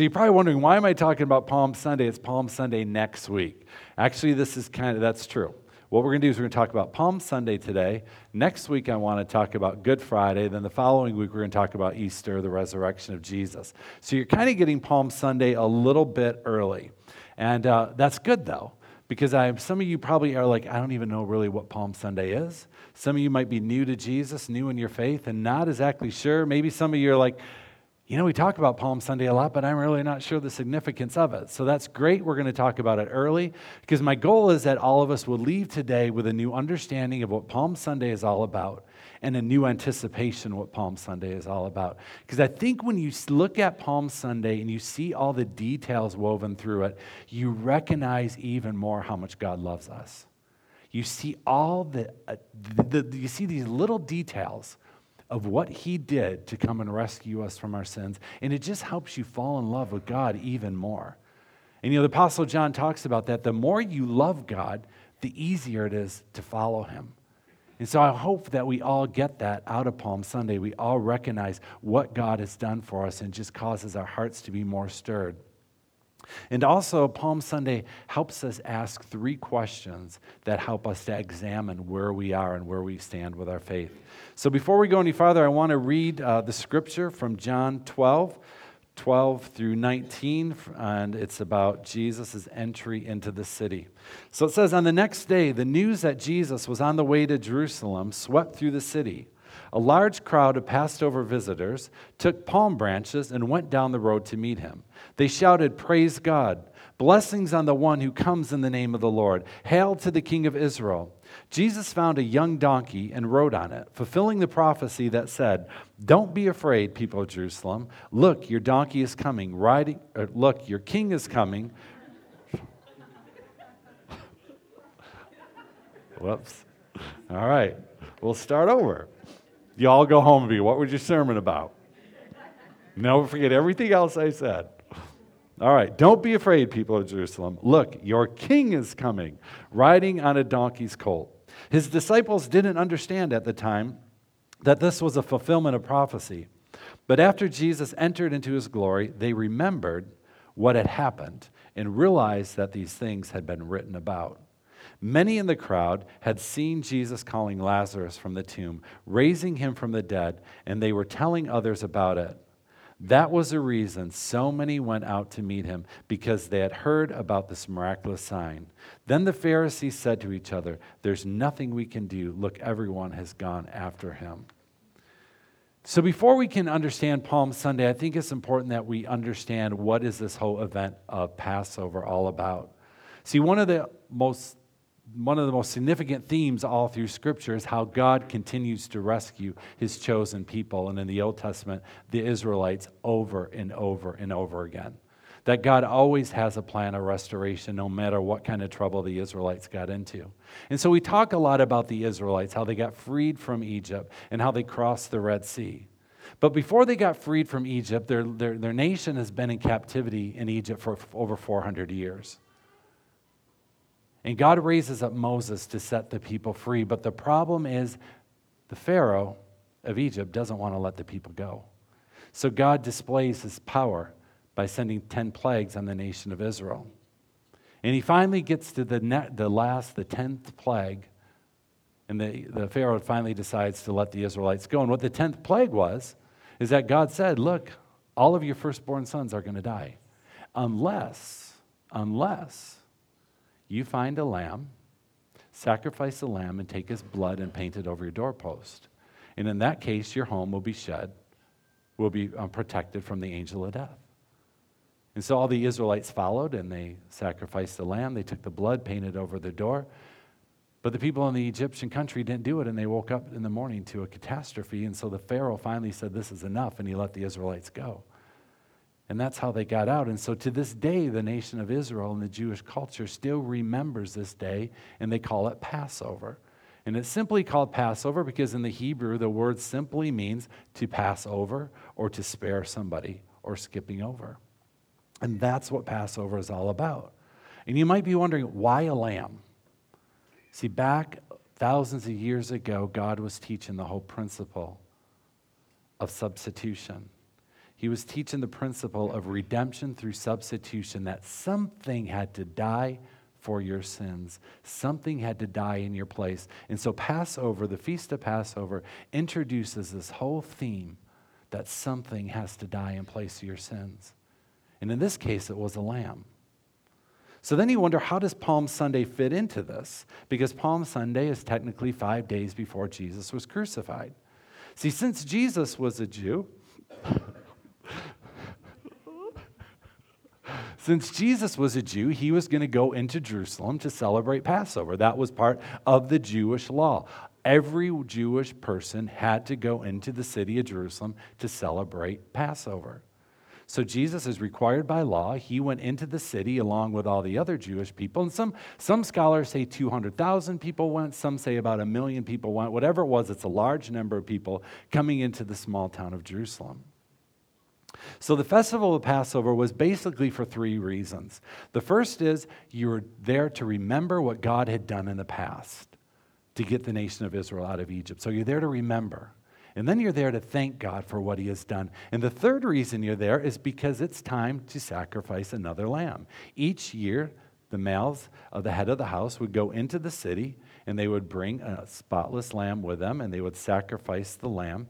So you're probably wondering, why am I talking about Palm Sunday? It's Palm Sunday next week. Actually, this is kind of, that's true. What we're going to do is we're going to talk about Palm Sunday today. Next week, I want to talk about Good Friday. Then the following week, we're going to talk about Easter, the resurrection of Jesus. So you're kind of getting Palm Sunday a little bit early. And uh, that's good, though, because I, some of you probably are like, I don't even know really what Palm Sunday is. Some of you might be new to Jesus, new in your faith, and not exactly sure. Maybe some of you are like, you know, we talk about Palm Sunday a lot, but I'm really not sure the significance of it. So that's great. We're going to talk about it early because my goal is that all of us will leave today with a new understanding of what Palm Sunday is all about and a new anticipation of what Palm Sunday is all about. Because I think when you look at Palm Sunday and you see all the details woven through it, you recognize even more how much God loves us. You see all the, uh, the, the you see these little details of what he did to come and rescue us from our sins. And it just helps you fall in love with God even more. And you know, the Apostle John talks about that. The more you love God, the easier it is to follow him. And so I hope that we all get that out of Palm Sunday. We all recognize what God has done for us and just causes our hearts to be more stirred. And also, Palm Sunday helps us ask three questions that help us to examine where we are and where we stand with our faith. So, before we go any farther, I want to read uh, the scripture from John 12. 12 through 19, and it's about Jesus' entry into the city. So it says, On the next day, the news that Jesus was on the way to Jerusalem swept through the city. A large crowd of Passover visitors took palm branches and went down the road to meet him. They shouted, Praise God! Blessings on the one who comes in the name of the Lord. Hail to the King of Israel. Jesus found a young donkey and rode on it, fulfilling the prophecy that said, Don't be afraid, people of Jerusalem. Look, your donkey is coming, riding, look, your king is coming. Whoops. All right, we'll start over. You all go home and be, what was your sermon about? Never forget everything else I said. All right, don't be afraid, people of Jerusalem. Look, your king is coming, riding on a donkey's colt. His disciples didn't understand at the time that this was a fulfillment of prophecy. But after Jesus entered into his glory, they remembered what had happened and realized that these things had been written about. Many in the crowd had seen Jesus calling Lazarus from the tomb, raising him from the dead, and they were telling others about it. That was the reason so many went out to meet him, because they had heard about this miraculous sign. Then the Pharisees said to each other, There's nothing we can do. Look, everyone has gone after him. So before we can understand Palm Sunday, I think it's important that we understand what is this whole event of Passover all about. See, one of the most one of the most significant themes all through Scripture is how God continues to rescue his chosen people. And in the Old Testament, the Israelites over and over and over again. That God always has a plan of restoration no matter what kind of trouble the Israelites got into. And so we talk a lot about the Israelites, how they got freed from Egypt and how they crossed the Red Sea. But before they got freed from Egypt, their, their, their nation has been in captivity in Egypt for over 400 years. And God raises up Moses to set the people free. But the problem is the Pharaoh of Egypt doesn't want to let the people go. So God displays his power by sending 10 plagues on the nation of Israel. And he finally gets to the, the last, the 10th plague. And the, the Pharaoh finally decides to let the Israelites go. And what the 10th plague was, is that God said, Look, all of your firstborn sons are going to die. Unless, unless you find a lamb, sacrifice the lamb, and take his blood and paint it over your doorpost. And in that case, your home will be shed, will be um, protected from the angel of death. And so all the Israelites followed and they sacrificed the lamb. They took the blood, painted over the door. But the people in the Egyptian country didn't do it, and they woke up in the morning to a catastrophe. And so the Pharaoh finally said, This is enough, and he let the Israelites go. And that's how they got out. And so to this day, the nation of Israel and the Jewish culture still remembers this day, and they call it Passover. And it's simply called Passover because in the Hebrew, the word simply means to pass over or to spare somebody or skipping over. And that's what Passover is all about. And you might be wondering, why a lamb? See, back thousands of years ago, God was teaching the whole principle of substitution. He was teaching the principle of redemption through substitution, that something had to die for your sins. Something had to die in your place. And so, Passover, the Feast of Passover, introduces this whole theme that something has to die in place of your sins. And in this case, it was a lamb. So then you wonder how does Palm Sunday fit into this? Because Palm Sunday is technically five days before Jesus was crucified. See, since Jesus was a Jew, Since Jesus was a Jew, he was going to go into Jerusalem to celebrate Passover. That was part of the Jewish law. Every Jewish person had to go into the city of Jerusalem to celebrate Passover. So Jesus is required by law. He went into the city along with all the other Jewish people. And some, some scholars say 200,000 people went, some say about a million people went. Whatever it was, it's a large number of people coming into the small town of Jerusalem. So the festival of Passover was basically for three reasons. The first is you were there to remember what God had done in the past to get the nation of Israel out of Egypt. So you're there to remember. And then you're there to thank God for what he has done. And the third reason you're there is because it's time to sacrifice another lamb. Each year, the males of the head of the house would go into the city and they would bring a spotless lamb with them and they would sacrifice the lamb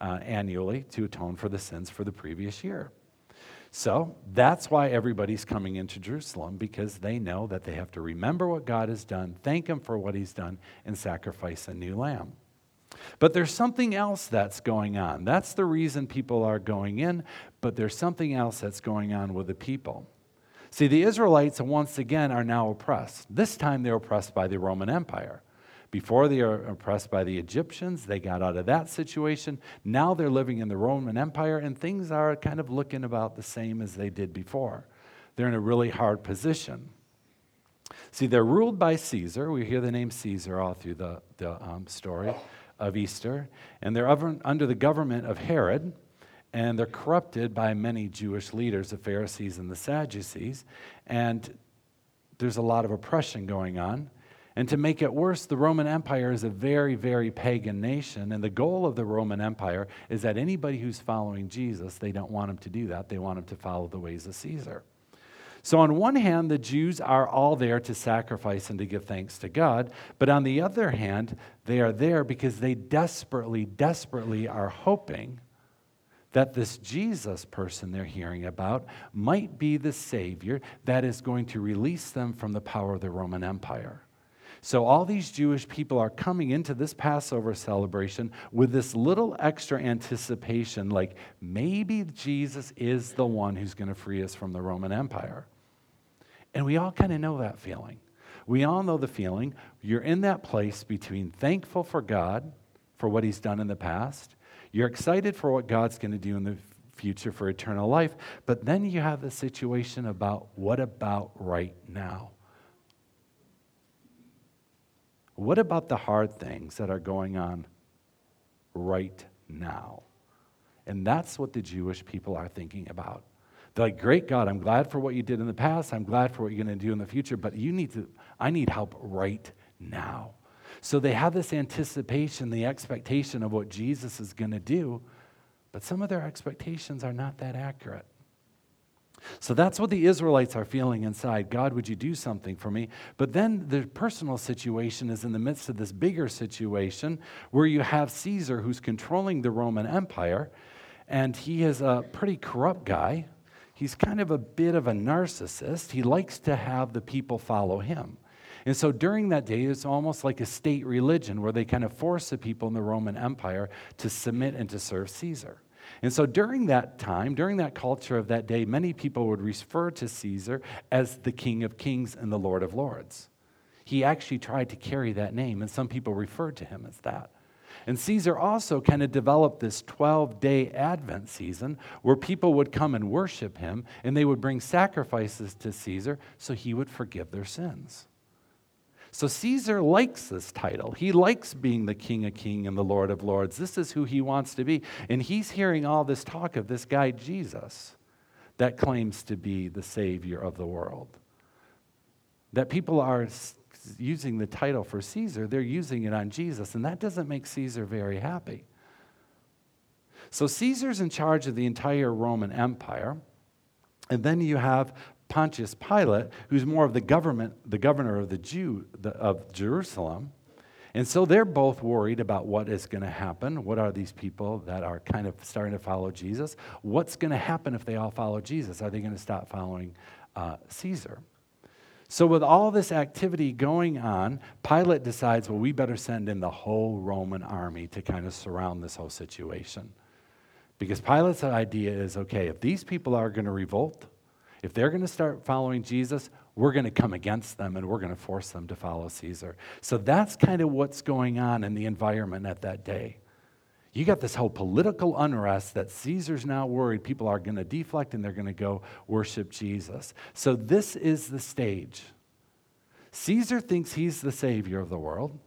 uh, annually to atone for the sins for the previous year. So that's why everybody's coming into Jerusalem because they know that they have to remember what God has done, thank Him for what He's done, and sacrifice a new lamb. But there's something else that's going on. That's the reason people are going in, but there's something else that's going on with the people. See, the Israelites, once again, are now oppressed. This time they're oppressed by the Roman Empire. Before they are oppressed by the Egyptians, they got out of that situation. Now they're living in the Roman Empire, and things are kind of looking about the same as they did before. They're in a really hard position. See, they're ruled by Caesar. We hear the name Caesar all through the, the um, story of Easter. And they're under the government of Herod, and they're corrupted by many Jewish leaders, the Pharisees and the Sadducees. And there's a lot of oppression going on. And to make it worse, the Roman Empire is a very, very pagan nation. And the goal of the Roman Empire is that anybody who's following Jesus, they don't want him to do that. They want him to follow the ways of Caesar. So, on one hand, the Jews are all there to sacrifice and to give thanks to God. But on the other hand, they are there because they desperately, desperately are hoping that this Jesus person they're hearing about might be the Savior that is going to release them from the power of the Roman Empire. So, all these Jewish people are coming into this Passover celebration with this little extra anticipation like maybe Jesus is the one who's going to free us from the Roman Empire. And we all kind of know that feeling. We all know the feeling. You're in that place between thankful for God for what He's done in the past, you're excited for what God's going to do in the future for eternal life, but then you have the situation about what about right now? What about the hard things that are going on right now? And that's what the Jewish people are thinking about. They're like, great God, I'm glad for what you did in the past. I'm glad for what you're going to do in the future, but you need to, I need help right now. So they have this anticipation, the expectation of what Jesus is going to do, but some of their expectations are not that accurate. So that's what the Israelites are feeling inside. God, would you do something for me? But then the personal situation is in the midst of this bigger situation where you have Caesar who's controlling the Roman Empire, and he is a pretty corrupt guy. He's kind of a bit of a narcissist. He likes to have the people follow him. And so during that day, it's almost like a state religion where they kind of force the people in the Roman Empire to submit and to serve Caesar. And so during that time, during that culture of that day, many people would refer to Caesar as the King of Kings and the Lord of Lords. He actually tried to carry that name, and some people referred to him as that. And Caesar also kind of developed this 12 day Advent season where people would come and worship him, and they would bring sacrifices to Caesar so he would forgive their sins. So Caesar likes this title. He likes being the King of Kings and the Lord of Lords. This is who he wants to be. And he's hearing all this talk of this guy, Jesus, that claims to be the Savior of the world. That people are using the title for Caesar, they're using it on Jesus, and that doesn't make Caesar very happy. So Caesar's in charge of the entire Roman Empire. And then you have Pontius Pilate, who's more of the government, the governor of the Jew the, of Jerusalem. And so they're both worried about what is going to happen. What are these people that are kind of starting to follow Jesus? What's going to happen if they all follow Jesus? Are they going to stop following uh, Caesar? So, with all this activity going on, Pilate decides, well, we better send in the whole Roman army to kind of surround this whole situation. Because Pilate's idea is okay, if these people are going to revolt, if they're going to start following Jesus, we're going to come against them and we're going to force them to follow Caesar. So that's kind of what's going on in the environment at that day. You got this whole political unrest that Caesar's now worried people are going to deflect and they're going to go worship Jesus. So this is the stage. Caesar thinks he's the savior of the world.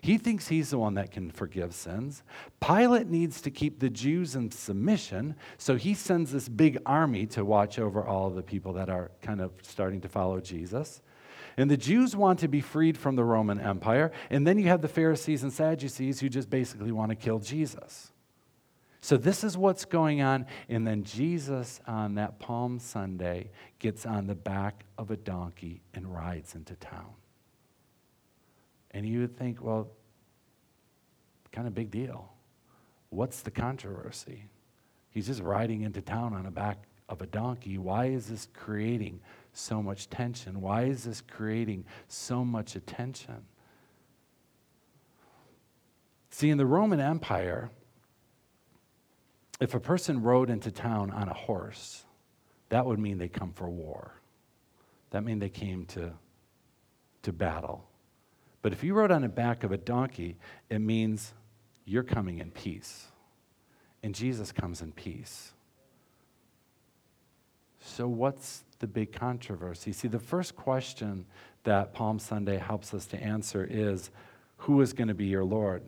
He thinks he's the one that can forgive sins. Pilate needs to keep the Jews in submission, so he sends this big army to watch over all the people that are kind of starting to follow Jesus. And the Jews want to be freed from the Roman Empire. And then you have the Pharisees and Sadducees who just basically want to kill Jesus. So this is what's going on. And then Jesus, on that Palm Sunday, gets on the back of a donkey and rides into town. And you would think, well, kind of big deal. What's the controversy? He's just riding into town on the back of a donkey. Why is this creating so much tension? Why is this creating so much attention? See, in the Roman Empire, if a person rode into town on a horse, that would mean they come for war. That mean they came to, to battle. But if you rode on the back of a donkey, it means you're coming in peace. And Jesus comes in peace. So, what's the big controversy? See, the first question that Palm Sunday helps us to answer is who is going to be your Lord?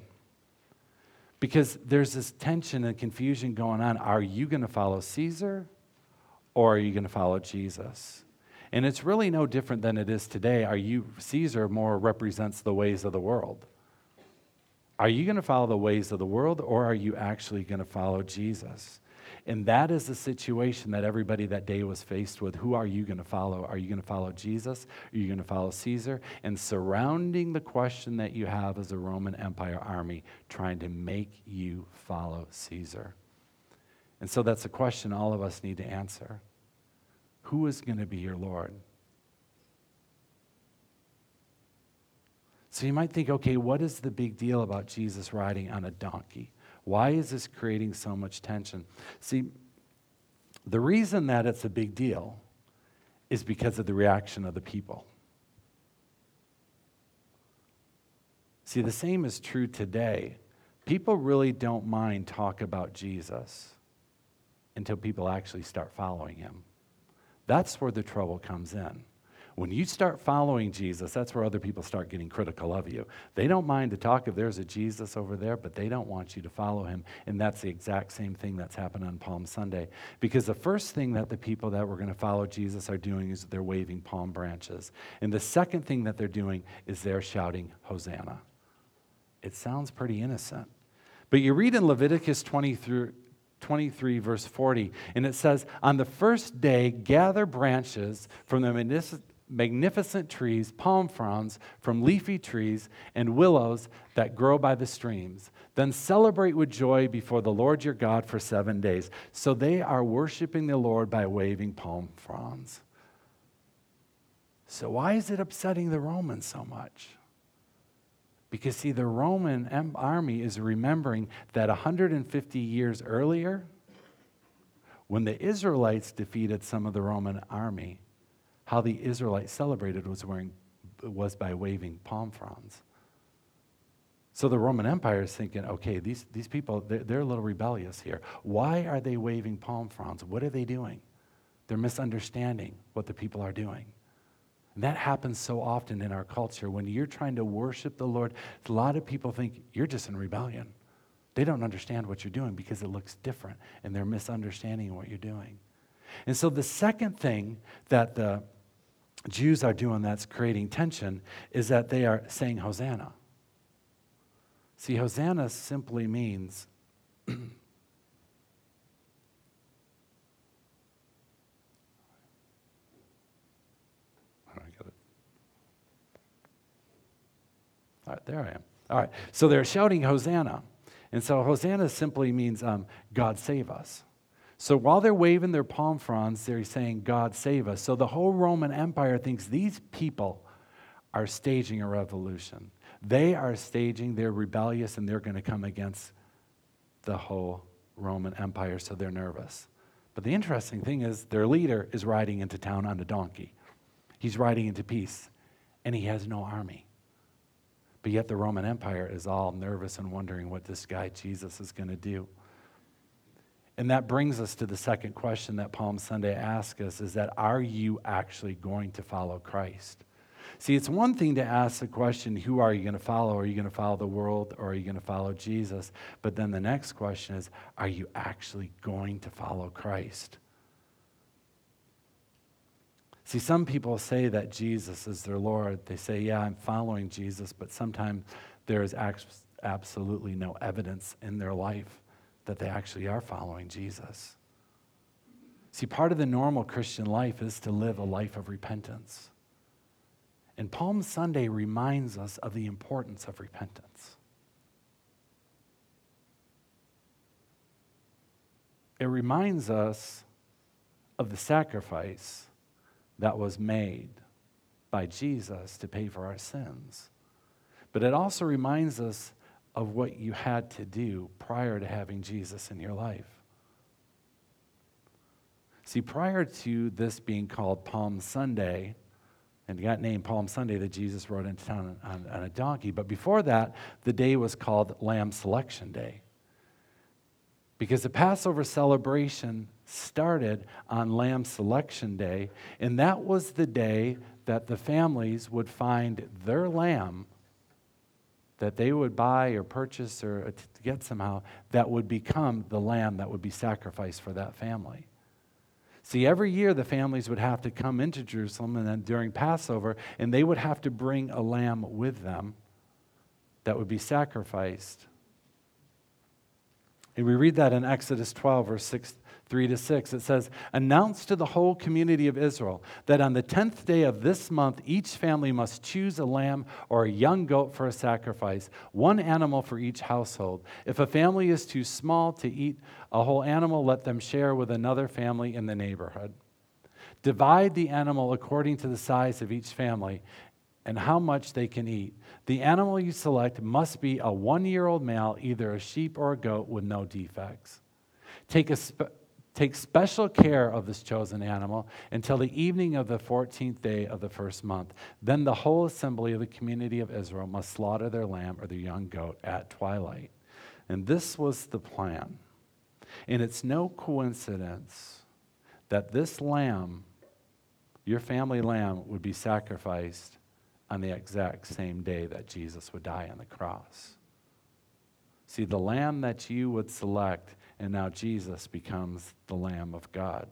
Because there's this tension and confusion going on. Are you going to follow Caesar or are you going to follow Jesus? And it's really no different than it is today. Are you, Caesar more represents the ways of the world. Are you going to follow the ways of the world or are you actually going to follow Jesus? And that is the situation that everybody that day was faced with. Who are you going to follow? Are you going to follow Jesus? Are you going to follow Caesar? And surrounding the question that you have as a Roman Empire army trying to make you follow Caesar. And so that's a question all of us need to answer. Who is going to be your Lord? So you might think, okay, what is the big deal about Jesus riding on a donkey? Why is this creating so much tension? See, the reason that it's a big deal is because of the reaction of the people. See, the same is true today. People really don't mind talk about Jesus until people actually start following him. That's where the trouble comes in. When you start following Jesus, that's where other people start getting critical of you. They don't mind to talk if there's a Jesus over there, but they don't want you to follow him. And that's the exact same thing that's happened on Palm Sunday. Because the first thing that the people that were going to follow Jesus are doing is they're waving palm branches. And the second thing that they're doing is they're shouting, Hosanna. It sounds pretty innocent. But you read in Leviticus 20 through, 23, verse 40, and it says, On the first day, gather branches from the magnificent trees, palm fronds, from leafy trees, and willows that grow by the streams. Then celebrate with joy before the Lord your God for seven days. So they are worshiping the Lord by waving palm fronds. So, why is it upsetting the Romans so much? Because, see, the Roman army is remembering that 150 years earlier, when the Israelites defeated some of the Roman army, how the Israelites celebrated was, wearing, was by waving palm fronds. So the Roman Empire is thinking, okay, these, these people, they're, they're a little rebellious here. Why are they waving palm fronds? What are they doing? They're misunderstanding what the people are doing. And that happens so often in our culture. When you're trying to worship the Lord, a lot of people think you're just in rebellion. They don't understand what you're doing because it looks different and they're misunderstanding what you're doing. And so the second thing that the Jews are doing that's creating tension is that they are saying Hosanna. See, Hosanna simply means All there I am. All right, so they're shouting Hosanna. And so Hosanna simply means um, God save us. So while they're waving their palm fronds, they're saying, God save us. So the whole Roman Empire thinks these people are staging a revolution. They are staging, they're rebellious, and they're going to come against the whole Roman Empire, so they're nervous. But the interesting thing is, their leader is riding into town on a donkey. He's riding into peace, and he has no army. But yet the Roman Empire is all nervous and wondering what this guy Jesus is going to do. And that brings us to the second question that Palm Sunday asks us is that are you actually going to follow Christ? See, it's one thing to ask the question, who are you going to follow? Are you going to follow the world or are you going to follow Jesus? But then the next question is, are you actually going to follow Christ? See, some people say that Jesus is their Lord. They say, yeah, I'm following Jesus, but sometimes there is absolutely no evidence in their life that they actually are following Jesus. See, part of the normal Christian life is to live a life of repentance. And Palm Sunday reminds us of the importance of repentance. It reminds us of the sacrifice that was made by Jesus to pay for our sins. But it also reminds us of what you had to do prior to having Jesus in your life. See, prior to this being called Palm Sunday, and it got named Palm Sunday that Jesus rode into town on, on, a donkey, but before that, the day was called Lamb Selection Day. Because the Passover celebration started on Lamb Selection Day, and that was the day that the families would find their lamb that they would buy or purchase or uh, get somehow that would become the lamb that would be sacrificed for that family. See, every year the families would have to come into Jerusalem and then during Passover, and they would have to bring a lamb with them that would be sacrificed. And we read that in Exodus 12, verse 6 3 to 6. It says, Announce to the whole community of Israel that on the 10th day of this month, each family must choose a lamb or a young goat for a sacrifice, one animal for each household. If a family is too small to eat a whole animal, let them share with another family in the neighborhood. Divide the animal according to the size of each family and how much they can eat. The animal you select must be a one year old male, either a sheep or a goat with no defects. Take a Take special care of this chosen animal until the evening of the 14th day of the first month. Then the whole assembly of the community of Israel must slaughter their lamb or their young goat at twilight. And this was the plan. And it's no coincidence that this lamb, your family lamb, would be sacrificed on the exact same day that Jesus would die on the cross. See, the lamb that you would select and now Jesus becomes the Lamb of God.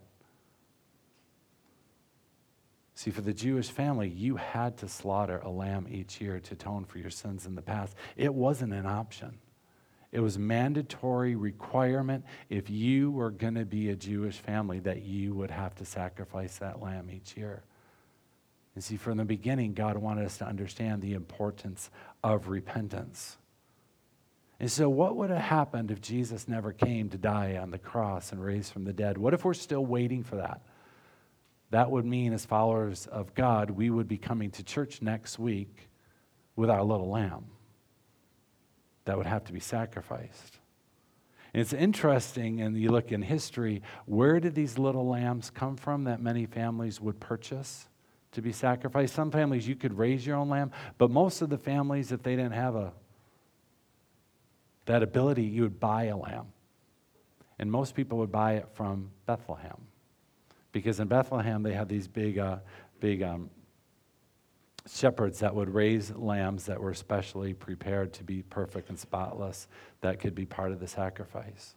See, for the Jewish family, you had to slaughter a lamb each year to atone for your sins in the past. It wasn't an option. It was mandatory requirement if you were going to be a Jewish family that you would have to sacrifice that lamb each year. And see, from the beginning, God wanted us to understand the importance of repentance. And so, what would have happened if Jesus never came to die on the cross and raised from the dead? What if we're still waiting for that? That would mean, as followers of God, we would be coming to church next week with our little lamb that would have to be sacrificed. And it's interesting, and you look in history, where did these little lambs come from that many families would purchase to be sacrificed? Some families you could raise your own lamb, but most of the families, if they didn't have a that ability, you would buy a lamb. And most people would buy it from Bethlehem. Because in Bethlehem, they had these big, uh, big um, shepherds that would raise lambs that were specially prepared to be perfect and spotless, that could be part of the sacrifice.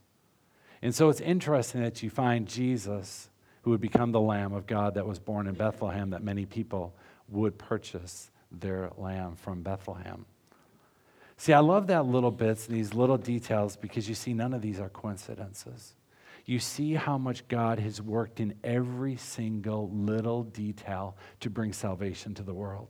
And so it's interesting that you find Jesus, who would become the Lamb of God that was born in Bethlehem, that many people would purchase their lamb from Bethlehem. See, I love that little bits, these little details, because you see, none of these are coincidences. You see how much God has worked in every single little detail to bring salvation to the world.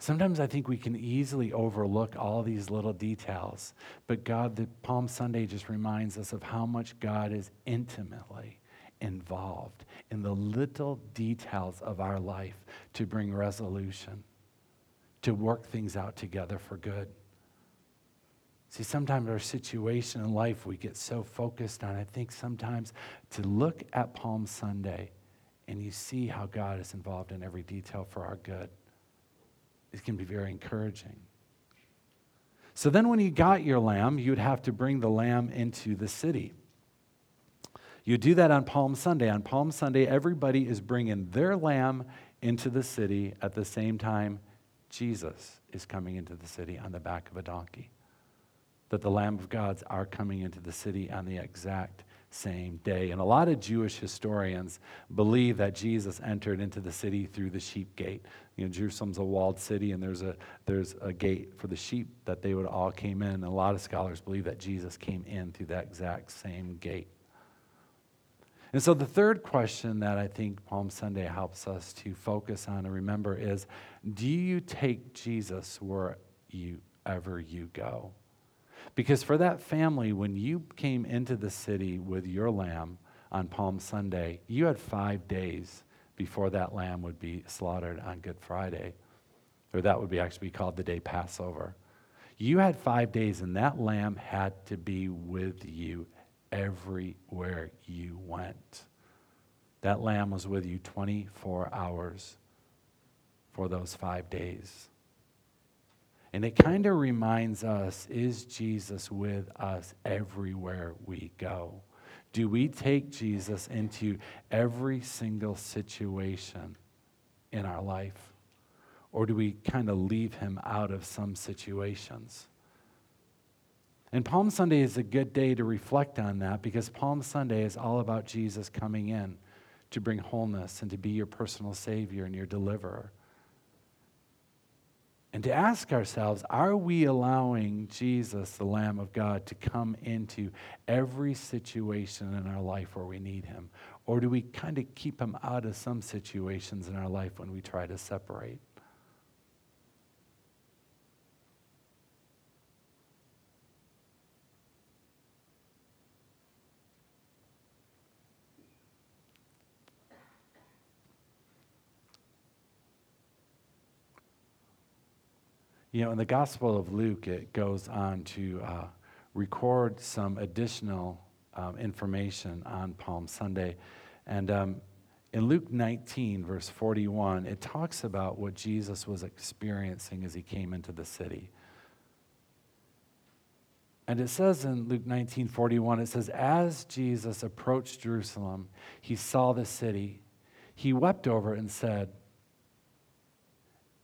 Sometimes I think we can easily overlook all these little details, but God, the Palm Sunday just reminds us of how much God is intimately involved in the little details of our life to bring resolution, to work things out together for good. See, sometimes our situation in life we get so focused on. I think sometimes to look at Palm Sunday and you see how God is involved in every detail for our good, it can be very encouraging. So then, when you got your lamb, you'd have to bring the lamb into the city. You do that on Palm Sunday. On Palm Sunday, everybody is bringing their lamb into the city at the same time Jesus is coming into the city on the back of a donkey. That the Lamb of Gods are coming into the city on the exact same day. And a lot of Jewish historians believe that Jesus entered into the city through the sheep gate. You know, Jerusalem's a walled city, and there's a, there's a gate for the sheep that they would all came in. And a lot of scholars believe that Jesus came in through that exact same gate. And so, the third question that I think Palm Sunday helps us to focus on and remember is do you take Jesus wherever you go? Because for that family, when you came into the city with your lamb on Palm Sunday, you had five days before that lamb would be slaughtered on Good Friday, or that would be actually called the day Passover. You had five days, and that lamb had to be with you everywhere you went. That lamb was with you 24 hours for those five days. And it kind of reminds us is Jesus with us everywhere we go? Do we take Jesus into every single situation in our life? Or do we kind of leave him out of some situations? And Palm Sunday is a good day to reflect on that because Palm Sunday is all about Jesus coming in to bring wholeness and to be your personal Savior and your deliverer. And to ask ourselves, are we allowing Jesus, the Lamb of God, to come into every situation in our life where we need him? Or do we kind of keep him out of some situations in our life when we try to separate? You know, in the Gospel of Luke, it goes on to uh, record some additional um, information on Palm Sunday. And um, in Luke 19, verse 41, it talks about what Jesus was experiencing as he came into the city. And it says in Luke 19, 41, it says, As Jesus approached Jerusalem, he saw the city. He wept over it and said,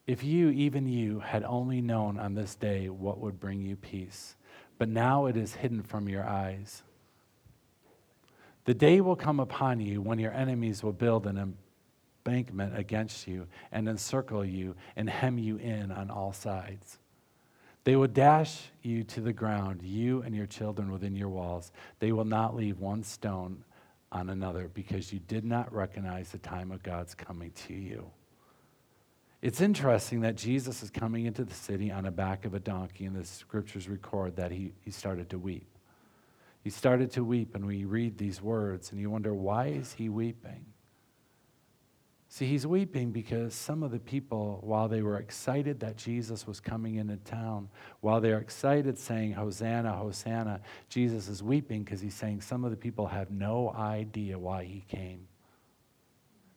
if you, even you, had only known on this day what would bring you peace, but now it is hidden from your eyes. The day will come upon you when your enemies will build an embankment against you and encircle you and hem you in on all sides. They will dash you to the ground, you and your children within your walls. They will not leave one stone on another because you did not recognize the time of God's coming to you. It's interesting that Jesus is coming into the city on the back of a donkey, and the scriptures record that he, he started to weep. He started to weep, and we read these words, and you wonder, why is he weeping? See, he's weeping because some of the people, while they were excited that Jesus was coming into town, while they're excited saying, Hosanna, Hosanna, Jesus is weeping because he's saying some of the people have no idea why he came.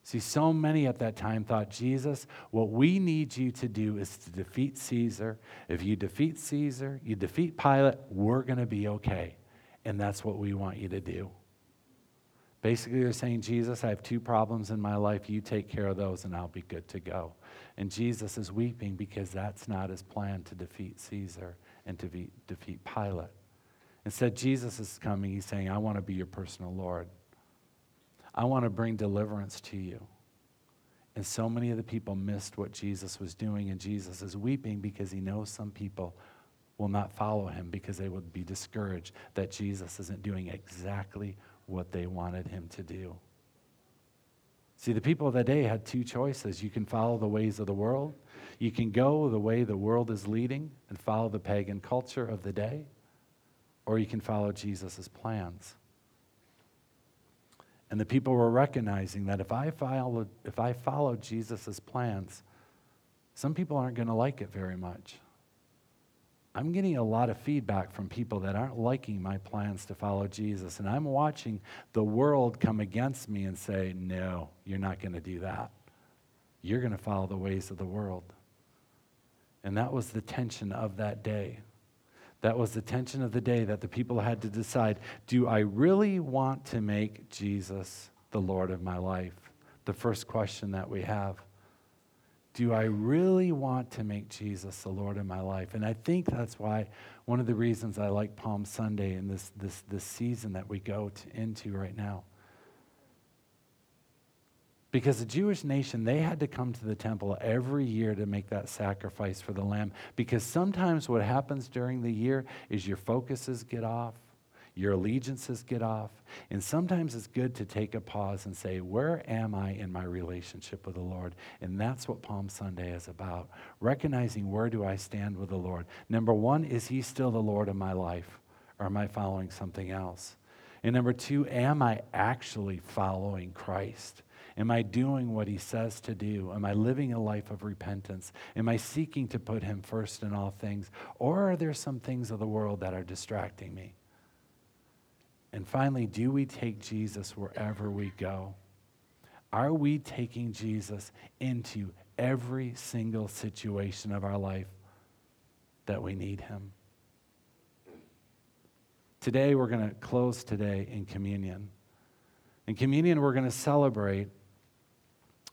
See, so many at that time thought, Jesus, what we need you to do is to defeat Caesar. If you defeat Caesar, you defeat Pilate, we're going to be okay. And that's what we want you to do. Basically, they're saying, Jesus, I have two problems in my life. You take care of those, and I'll be good to go. And Jesus is weeping because that's not his plan to defeat Caesar and to be, defeat Pilate. Instead, Jesus is coming. He's saying, I want to be your personal Lord. I want to bring deliverance to you. And so many of the people missed what Jesus was doing, and Jesus is weeping because he knows some people will not follow him because they would be discouraged that Jesus isn't doing exactly what they wanted him to do. See, the people of that day had two choices. You can follow the ways of the world, You can go the way the world is leading and follow the pagan culture of the day, or you can follow Jesus' plans. And the people were recognizing that if I followed, if I followed Jesus' plans, some people aren't going to like it very much. I'm getting a lot of feedback from people that aren't liking my plans to follow Jesus. And I'm watching the world come against me and say, no, you're not going to do that. You're going to follow the ways of the world. And that was the tension of that day. That was the tension of the day that the people had to decide do I really want to make Jesus the Lord of my life? The first question that we have do I really want to make Jesus the Lord of my life? And I think that's why one of the reasons I like Palm Sunday and this, this, this season that we go to, into right now. Because the Jewish nation, they had to come to the temple every year to make that sacrifice for the lamb. Because sometimes what happens during the year is your focuses get off, your allegiances get off. And sometimes it's good to take a pause and say, Where am I in my relationship with the Lord? And that's what Palm Sunday is about. Recognizing where do I stand with the Lord. Number one, is He still the Lord of my life? Or am I following something else? And number two, am I actually following Christ? Am I doing what he says to do? Am I living a life of repentance? Am I seeking to put him first in all things? Or are there some things of the world that are distracting me? And finally, do we take Jesus wherever we go? Are we taking Jesus into every single situation of our life that we need him? Today, we're going to close today in communion. In communion, we're going to celebrate,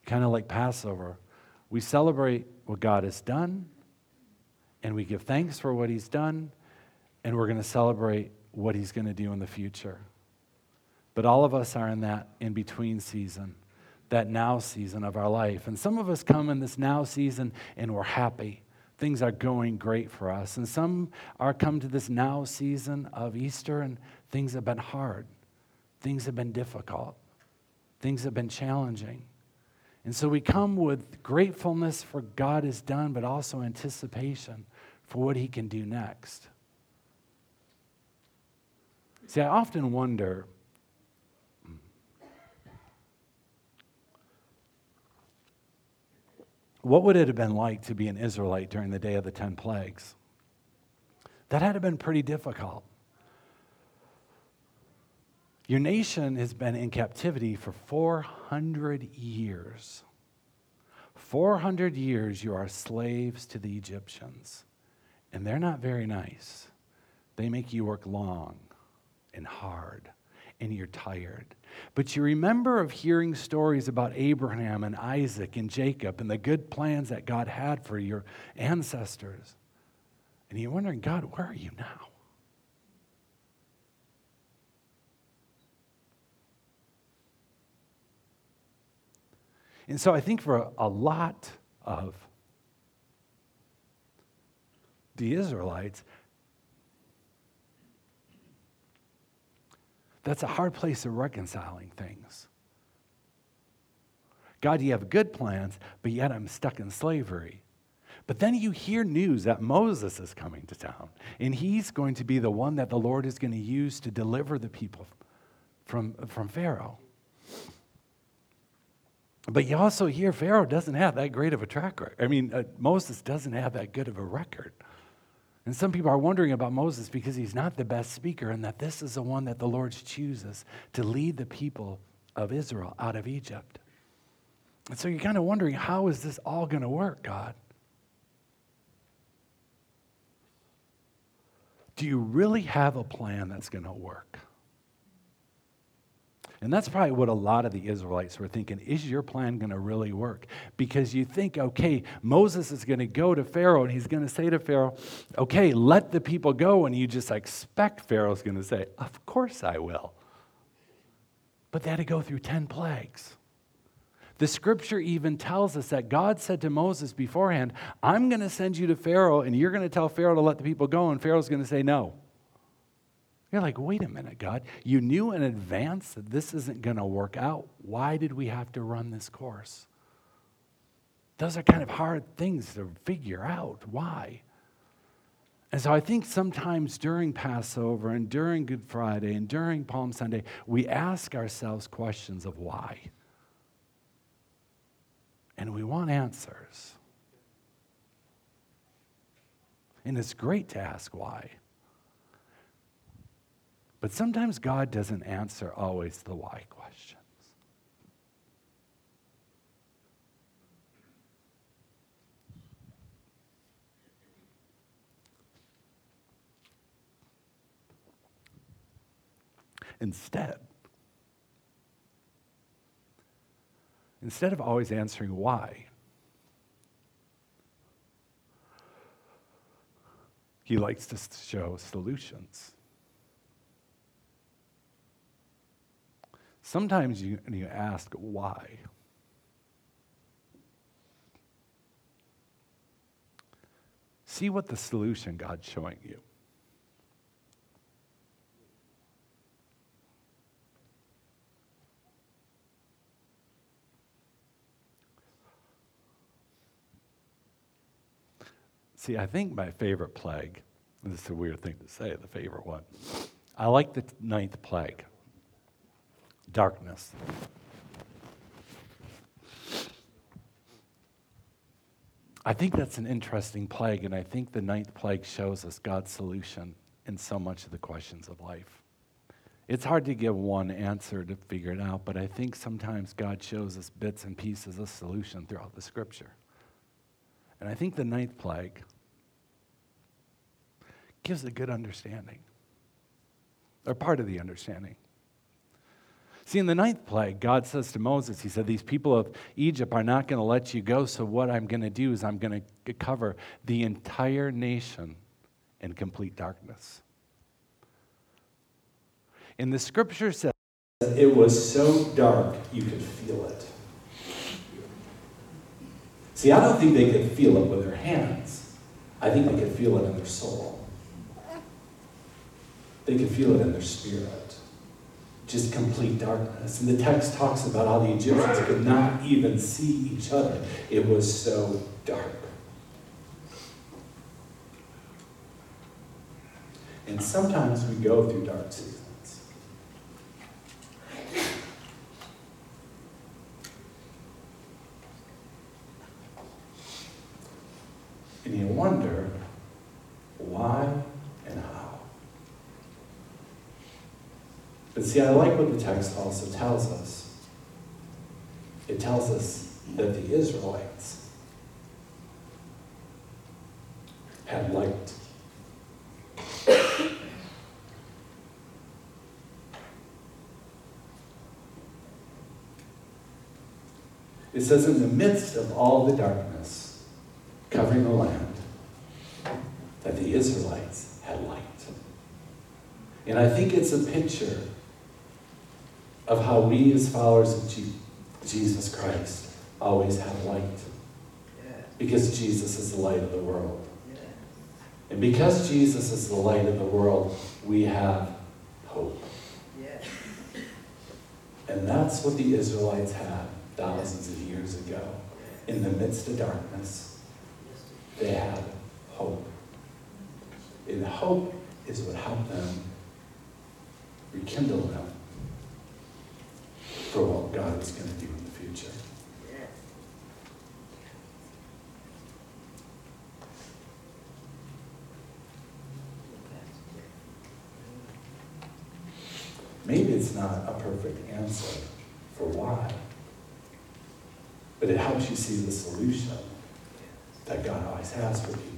kind of like Passover. We celebrate what God has done, and we give thanks for what He's done, and we're going to celebrate what he's going to do in the future. But all of us are in that in between season, that now season of our life. And some of us come in this now season and we're happy. Things are going great for us. And some are come to this now season of Easter and things have been hard. Things have been difficult. Things have been challenging. And so we come with gratefulness for God has done, but also anticipation for what he can do next. See, I often wonder what would it have been like to be an Israelite during the day of the 10 plagues? That had to have been pretty difficult. Your nation has been in captivity for 400 years. 400 years you are slaves to the Egyptians, and they're not very nice. They make you work long and hard and you're tired. But you remember of hearing stories about Abraham and Isaac and Jacob and the good plans that God had for your ancestors. And you're wondering, God, where are you now? And so I think for a, lot of the Israelites, That's a hard place of reconciling things. God, you have good plans, but yet I'm stuck in slavery. But then you hear news that Moses is coming to town, and he's going to be the one that the Lord is going to use to deliver the people from, from Pharaoh. But you also hear Pharaoh doesn't have that great of a track record. I mean, uh, Moses doesn't have that good of a record. And some people are wondering about Moses because he's not the best speaker, and that this is the one that the Lord chooses to lead the people of Israel out of Egypt. And so you're kind of wondering, how is this all going to work, God? Do you really have a plan that's going to work? And that's probably what a lot of the Israelites were thinking is your plan going to really work? Because you think, okay, Moses is going to go to Pharaoh and he's going to say to Pharaoh, okay, let the people go. And you just expect Pharaoh's going to say, of course I will. But they had to go through 10 plagues. The scripture even tells us that God said to Moses beforehand, I'm going to send you to Pharaoh and you're going to tell Pharaoh to let the people go, and Pharaoh's going to say no. You're like, wait a minute, God. You knew in advance that this isn't going to work out. Why did we have to run this course? Those are kind of hard things to figure out. Why? And so I think sometimes during Passover and during Good Friday and during Palm Sunday, we ask ourselves questions of why. And we want answers. And it's great to ask why. But sometimes God doesn't answer always the why questions. Instead, instead of always answering why, he likes to show solutions. Sometimes you, you ask why. See what the solution God's showing you. See, I think my favorite plague, this is a weird thing to say, the favorite one. I like the ninth plague darkness. I think that's an interesting plague, and I think the ninth plague shows us God's solution in so much of the questions of life. It's hard to give one answer to figure it out, but I think sometimes God shows us bits and pieces of solution throughout the scripture. And I think the ninth plague gives a good understanding, or part of the understanding. See, in the ninth plague, God says to Moses, He said, These people of Egypt are not going to let you go, so what I'm going to do is I'm going to cover the entire nation in complete darkness. And the scripture says, It was so dark you could feel it. See, I don't think they could feel it with their hands, I think they could feel it in their soul. They could feel it in their spirit. Just complete darkness. And the text talks about how the Egyptians could not even see each other. It was so dark. And sometimes we go through dark seasons. And you wonder why But see, I like what the text also tells us. It tells us that the Israelites had light. It says, in the midst of all the darkness covering the land, that the Israelites had light. And I think it's a picture of how we, as followers of Jesus Christ, always have light. Because Jesus is the light of the world. And because Jesus is the light of the world, we have hope. And that's what the Israelites had thousands of years ago. In the midst of darkness, they had hope. And hope is what helped them rekindle them for what God is going to do in the future. Maybe it's not a perfect answer for why, but it helps you see the solution that God always has for people.